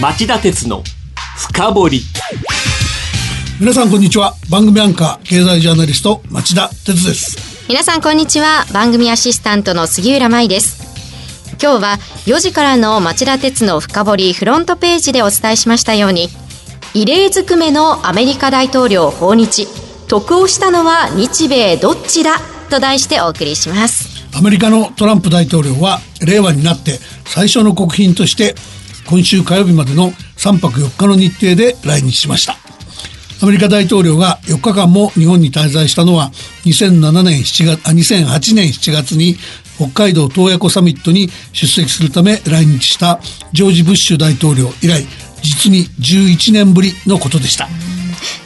町田鉄の深掘り。皆さんこんにちは。番組アンカー経済ジャーナリスト町田鉄です。皆さんこんにちは。番組アシスタントの杉浦舞です。今日は4時からの町田鉄の深掘りフロントページでお伝えしましたように異例ずくめのアメリカ大統領訪日得をしたのは日米どっちだと題してお送りします。アメリカのトランプ大統領は令和になって最初の国賓として今週火曜日までの3泊4日の日程で来日しましたアメリカ大統領が4日間も日本に滞在したのは2007年7月あ2008年7月に北海道洞爺湖サミットに出席するため来日したジョージ・ブッシュ大統領以来実に11年ぶりのことでした。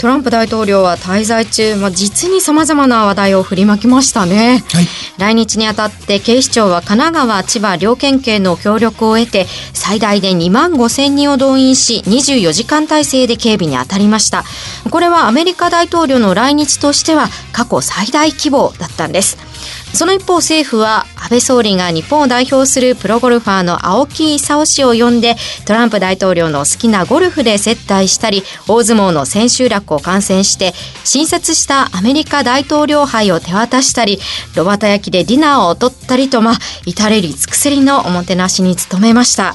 トランプ大統領は滞在中、まあ、実にさまざまな話題を振りまきましたね、はい、来日にあたって警視庁は神奈川千葉両県警の協力を得て最大で2万5千人を動員し24時間体制で警備に当たりました。これはアメリカ大統領の来日としては過去最大規模だったんですその一方政府は安倍総理が日本を代表するプロゴルファーの青木功氏を呼んでトランプ大統領の好きなゴルフで接待したり大相撲の千秋楽を観戦して新設したアメリカ大統領杯を手渡したり炉端焼きでディナーを取ったりとまあ至れり尽くせりのおもてなしに努めました。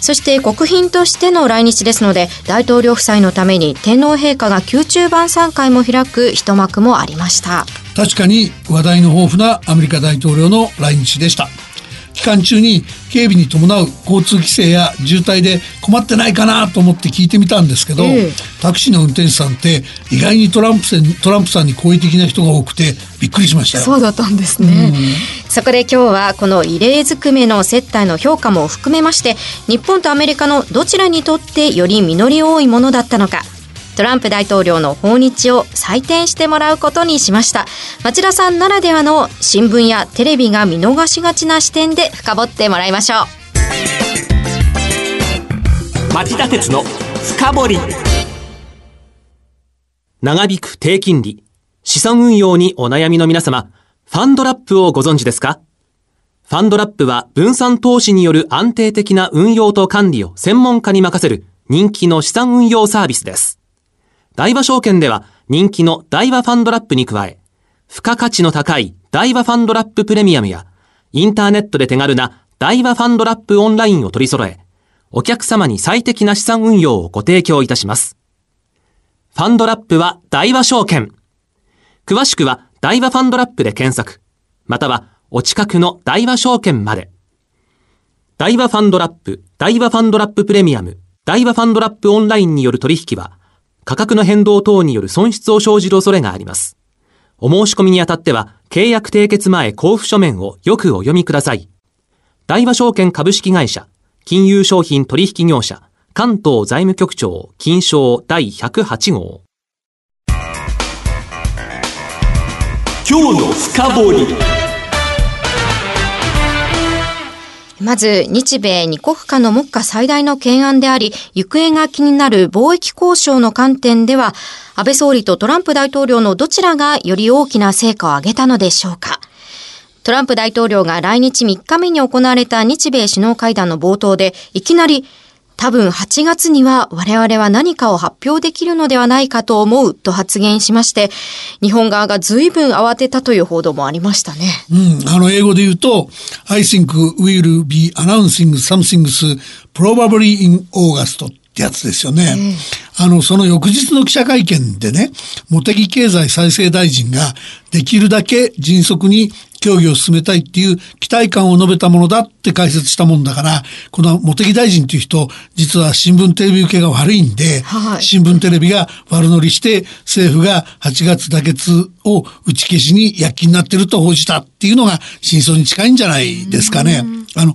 そして国賓としての来日ですので大統領夫妻のために天皇陛下が宮中晩餐会も開く一幕もありました。確かに話題の豊富なアメリカ大統領の来日でした。期間中に警備に伴う交通規制や渋滞で困ってないかなと思って聞いてみたんですけど、えタクシーの運転手さんって意外にトランプさんトランプさんに好意的な人が多くてびっくりしましたよ。そうだったんですね、うん、そこで今日はこの異例ずくめの接待の評価も含めまして日本とアメリカのどちらにとってより実り多いものだったのかトランプ大統領の訪日を採点してもらうことにしました。町田さんならではの新聞やテレビが見逃しがちな視点で深掘ってもらいましょう。町田鉄の深掘長引く低金利。資産運用にお悩みの皆様ファンドラップをご存知ですか？ファンドラップは分散投資による安定的な運用と管理を専門家に任せる人気の資産運用サービスです。大和証券では人気の大和ファンドラップに加え、付加価値の高い大和ファンドラッププレミアムや、インターネットで手軽な大和ファンドラップオンラインを取り揃え、お客様に最適な資産運用をご提供いたします。ファンドラップは大和証券。詳しくは大和ファンドラップで検索、またはお近くの大和証券まで。大和ファンドラップ、大和ファンドラッププレミアム、大和ファンドラップオンラインによる取引は、価格の変動等による損失を生じる恐れがあります。お申し込みにあたっては、契約締結前交付書面をよくお読みください。大和証券株式会社、金融商品取引業者、関東財務局長、金賞第108号。今日の深掘り。まず、日米二国間の目下最大の懸案であり、行方が気になる貿易交渉の観点では、安倍総理とトランプ大統領のどちらがより大きな成果を上げたのでしょうか。トランプ大統領が来日3日目に行われた日米首脳会談の冒頭で、いきなり多分8月には我々は何かを発表できるのではないかと思うと発言しまして、日本側が随分慌てたという報道もありましたね。うん、あの英語で言うと、I think we'll be announcing something probably in August ってやつですよね。うん、あの、その翌日の記者会見でね、茂木経済再生大臣ができるだけ迅速に協議を進めたいっていう期待感を述べたものだって解説したもんだから、この茂木大臣っていう人、実は新聞テレビ受けが悪いんで、はい、新聞テレビが悪乗りして政府が8月妥結を打ち消しに躍起になってると報じたっていうのが真相に近いんじゃないですかね。あの、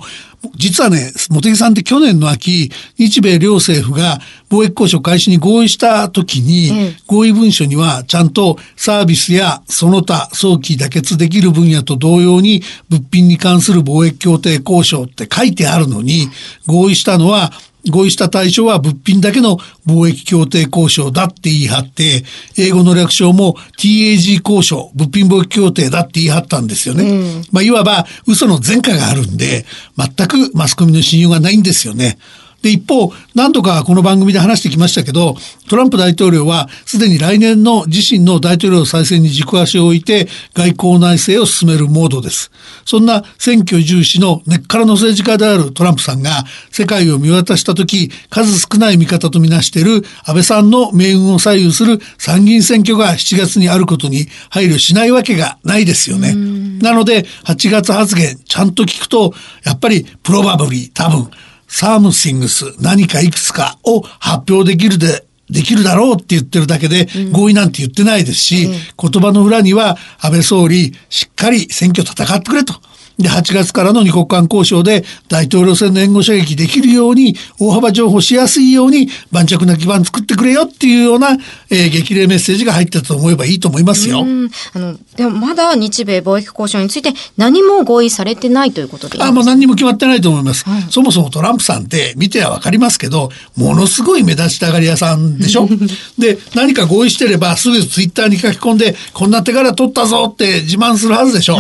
実はね、茂木さんって去年の秋、日米両政府が貿易交渉開始に合意した時に、合意文書にはちゃんとサービスやその他早期妥結できる分野と同様に物品に関する貿易協定交渉って書いてあるのに、合意したのは合意した対象は物品だけの貿易協定交渉だって言い張って、英語の略称も TAG 交渉、物品貿易協定だって言い張ったんですよね。うん、まあ、いわば嘘の前科があるんで、全くマスコミの信用がないんですよね。で、一方、何度かこの番組で話してきましたけど、トランプ大統領はすでに来年の自身の大統領再選に軸足を置いて外交内政を進めるモードです。そんな選挙重視の根っからの政治家であるトランプさんが世界を見渡した時、数少ない見方とみなしている安倍さんの命運を左右する参議院選挙が7月にあることに配慮しないわけがないですよね。なので、8月発言、ちゃんと聞くと、やっぱりプロバブリー、多分、サムシングス、何かいくつかを発表できるで、できるだろうって言ってるだけで合意なんて言ってないですし、うん、言葉の裏には安倍総理しっかり選挙戦ってくれと。で、8月からの二国間交渉で大統領選の援護射撃できるように、大幅情報しやすいように盤石な基盤作ってくれよっていうような、えー、激励メッセージが入ったと思えばいいと思いますよ。あの、でもまだ日米貿易交渉について何も合意されてないということであ、もう何にも決まってないと思います。はい、そもそもトランプさんって見てはわかりますけど、ものすごい目立ちたがり屋さんでしょ？で、何か合意してればすぐツイッターに書き込んで、こんな手柄取ったぞって自慢するはずでしょ？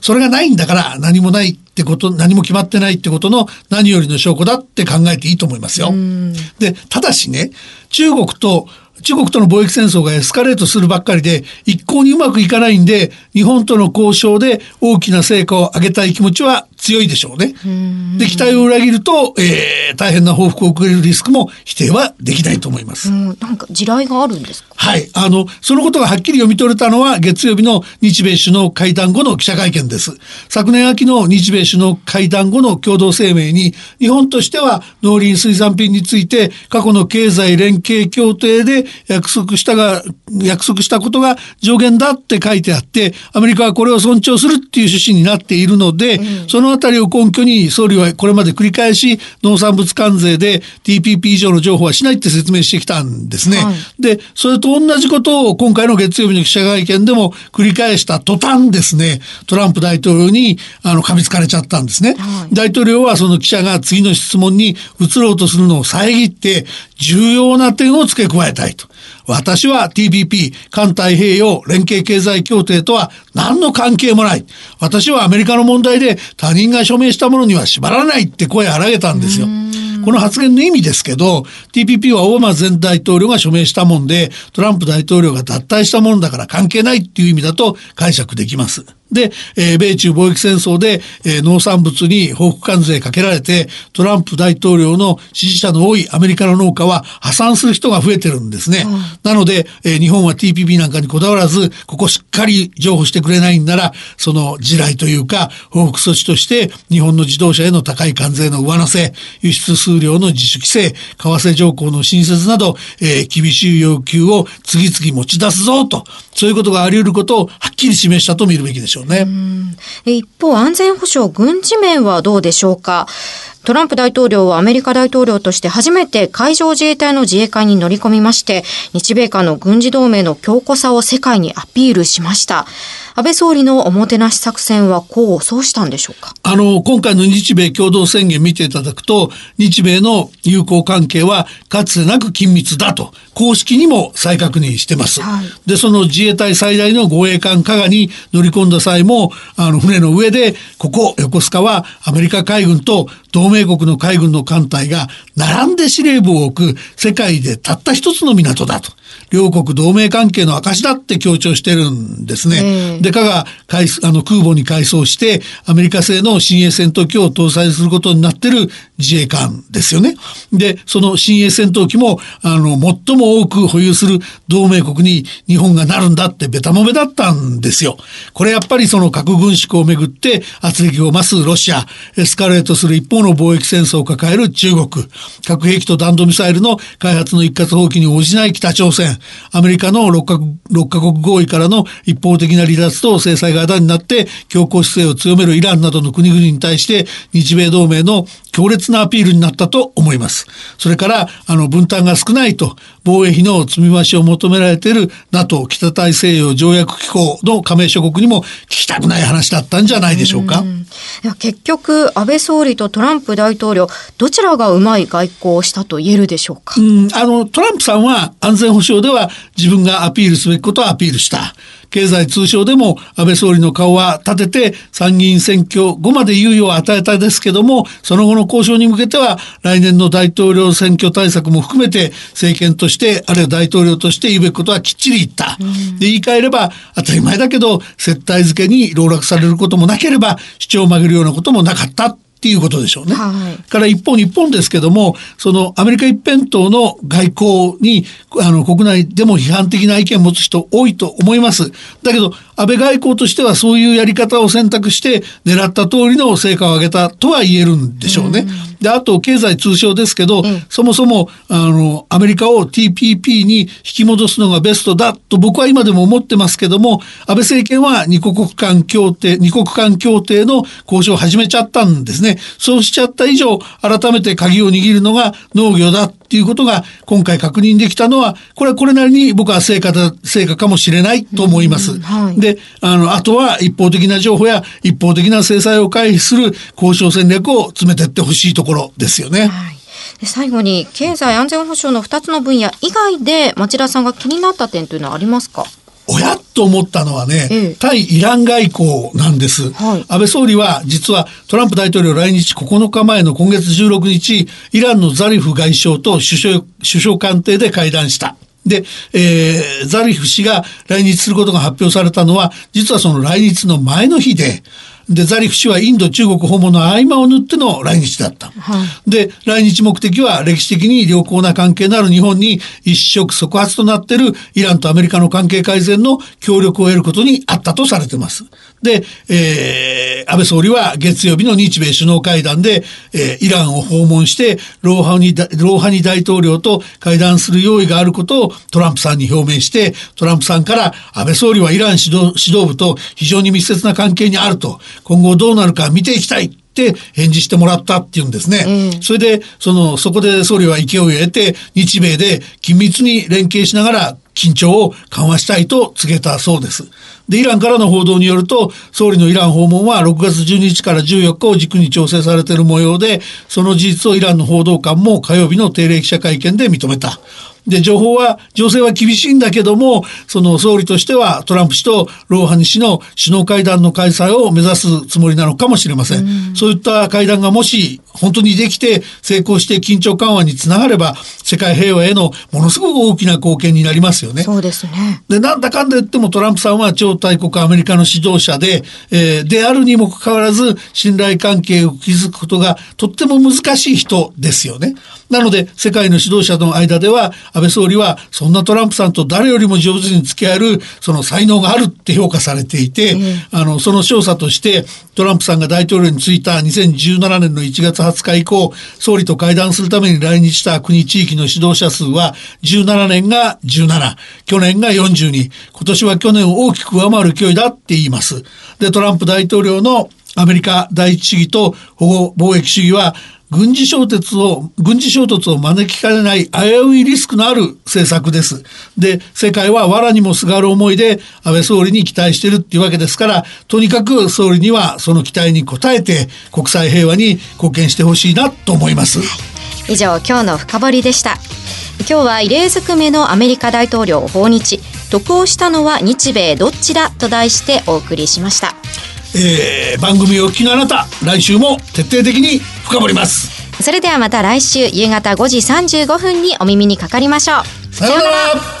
それがないんだからから何もないってこと、何も決まってないってことの何よりの証拠だって考えていいと思いますよ。で、ただしね、中国と中国との貿易戦争がエスカレートするばっかりで一向にうまくいかないんで日本との交渉で大きな成果を上げたい気持ちは強いでしょうね。で、期待を裏切ると、えー、大変な報復を受けるリスクも否定はできないと思います。なんか地雷があるんですか？はい。あの、そのことがはっきり読み取れたのは月曜日の日米首脳会談後の記者会見です。昨年秋の日米首脳会談後の共同声明に、日本としては農林水産品について過去の経済連携協定で約束したが、約束したことが上限だって書いてあって、アメリカはこれを尊重するっていう趣旨になっているので、うん、そのあたりを根拠に総理はこれまで繰り返し農産物関税で TPP 以上の情報はしないって説明してきたんですね。はい、で、それと同じことを今回の月曜日の記者会見でも繰り返した途端ですね、トランプ大統領にあの噛みつかれちゃったんですね。はい、大統領はその記者が次の質問に移ろうとするのを遮って重要な点を付け加えたいと。私は TPP、環太平洋連携経済協定とは何の関係もない。私はアメリカの問題で他人が署名したものには縛らないって声荒げたんですよ。この発言の意味ですけど、TPP はオバマ前大統領が署名したもんで、トランプ大統領が脱退したものだから関係ないっていう意味だと解釈できます。で、えー、米中貿易戦争で、えー、農産物に報復関税かけられて、トランプ大統領の支持者の多いアメリカの農家は破産する人が増えてるんですね。うん、なので、えー、日本は TPP なんかにこだわらず、ここしっかり譲歩してくれないんなら、その地雷というか、報復措置として、日本の自動車への高い関税の上乗せ、輸出数量の自主規制、為替条項の新設など、えー、厳しい要求を次々持ち出すぞと、そういうことがあり得ることをはっきり示したと見るべきでしょう。ねう。一方、安全保障、軍事面はどうでしょうか？トランプ大統領はアメリカ大統領として初めて海上自衛隊の自衛艦に乗り込みまして、日米間の軍事同盟の強固さを世界にアピールしました。安倍総理のおもてなし作戦は功を奏したんでしょうか？あの、今回の日米共同宣言見ていただくと、日米の友好関係はかつてなく緊密だと、公式にも再確認してます。はい、で、その自衛隊最大の護衛艦加賀に乗り込んだ際も、あの、船の上で、ここ、横須賀はアメリカ海軍と同盟国の海軍の艦隊が並んで司令部を置く世界でたった一つの港だと。両国同盟関係の証だって強調してるんですね。で、かがあの空母に改装して、アメリカ製の新鋭戦闘機を搭載することになってる自衛艦ですよね。で、その新鋭戦闘機も、あの、最も多く保有する同盟国に日本がなるんだってベタもめだったんですよ。これやっぱりその核軍縮をめぐって圧力を増すロシア、エスカレートする一方の貿易戦争を抱える中国、核兵器と弾道ミサイルの開発の一括放棄に応じない北朝鮮、アメリカの6カ国合意からの一方的な離脱と制裁があだになって強硬姿勢を強めるイランなどの国々に対して日米同盟の強烈なアピールになったと思います。それから、あの、分担が少ないと、防衛費の積み増しを求められている NATO 北大西洋条約機構の加盟諸国にも聞きたくない話だったんじゃないでしょうか。いや結局、安倍総理とトランプ大統領、どちらがうまい外交をしたと言えるでしょうか？うん、あの、トランプさんは安全保障省では自分がアピールすべきことをアピールした。経済通商でも安倍総理の顔は立てて参議院選挙後まで猶予を与えたですけども、その後の交渉に向けては来年の大統領選挙対策も含めて政権として、あるいは大統領として言うべきことはきっちり言った。で、言い換えれば当たり前だけど、接待付けに籠絡されることもなければ、主張を曲げるようなこともなかった。っていうことでしょうね。はい、から一方日本ですけども、そのアメリカ一辺倒の外交に、あの国内でも批判的な意見を持つ人多いと思います。だけど、安倍外交としてはそういうやり方を選択して狙った通りの成果を上げたとは言えるんでしょうね。うんで、あと経済通商ですけど、そもそも、あの、アメリカを TPP に引き戻すのがベストだと僕は今でも思ってますけども、安倍政権は二国間協定、二国間協定の交渉を始めちゃったんですね。そうしちゃった以上、改めて鍵を握るのが農業だっていうことが今回確認できたのは、これはこれなりに僕は成果だ、成果かもしれないと思います。はい、で、あの、あとは一方的な情報や一方的な制裁を回避する交渉戦略を詰めていってほしいところですよね。はい最後に経済安全保障の2つの分野以外で町田さんが気になった点というのはありますか？おやっと思ったのはね、ええ、対イラン外交なんです、はい、安倍総理は実はトランプ大統領来日9日前の今月16日、イランのザリフ外相と首相首相官邸で会談した。で、えー、ザリフ氏が来日することが発表されたのは、実はその来日の前の日で、で、ザリフ氏はインド、中国訪問の合間を縫っての来日だった。はい、で、来日目的は歴史的に良好な関係のある日本に一触即発となっているイランとアメリカの関係改善の協力を得ることにあったとされています。で、えー、安倍総理は月曜日の日米首脳会談で、えー、イランを訪問して、ローハニ、ローハニ大統領と会談する用意があることをトランプさんに表明して、トランプさんから安倍総理はイラン指導指導部と非常に密接な関係にあると、今後どうなるか見ていきたいって返事してもらったっていうんですね。うん、それで、その、そこで総理は勢いを得て、日米で緊密に連携しながら緊張を緩和したいと告げたそうです。で、イランからの報道によると、総理のイラン訪問は6月12日から14日を軸に調整されている模様で、その事実をイランの報道官も火曜日の定例記者会見で認めた。で、情報は、情勢は厳しいんだけども、その総理としてはトランプ氏とローハニ氏の首脳会談の開催を目指すつもりなのかもしれません。んそういった会談がもし本当にできて成功して緊張緩和につながれば、世界平和へのものすごく大きな貢献になりますよね。そうですね。で、なんだかんだ言ってもトランプさんは超大国アメリカの指導者で、えー、であるにもかかわらず信頼関係を築くことがとっても難しい人ですよね。なので、世界の指導者の間では、安倍総理は、そんなトランプさんと誰よりも上手に付き合える、その才能があるって評価されていて、うん、あの、その調査として、トランプさんが大統領に就いた2017年の1月20日以降、総理と会談するために来日した国地域の指導者数は、17年が17、去年が42、今年は去年を大きく上回る勢いだって言います。で、トランプ大統領のアメリカ第一主義と保護貿易主義は軍事衝突を、軍事衝突を招きかねない危ういリスクのある政策です。で、世界は藁にもすがる思いで安倍総理に期待してるっていうわけですから、とにかく総理にはその期待に応えて国際平和に貢献してほしいなと思います。以上、今日の深掘りでした。今日は異例ずくめのアメリカ大統領訪日、得をしたのは日米どっちだと題してお送りしました。えー、番組をお聞きのあなた来週も徹底的に深掘ります。それではまた来週夕方5時35分にお耳にかかりましょう。さようなら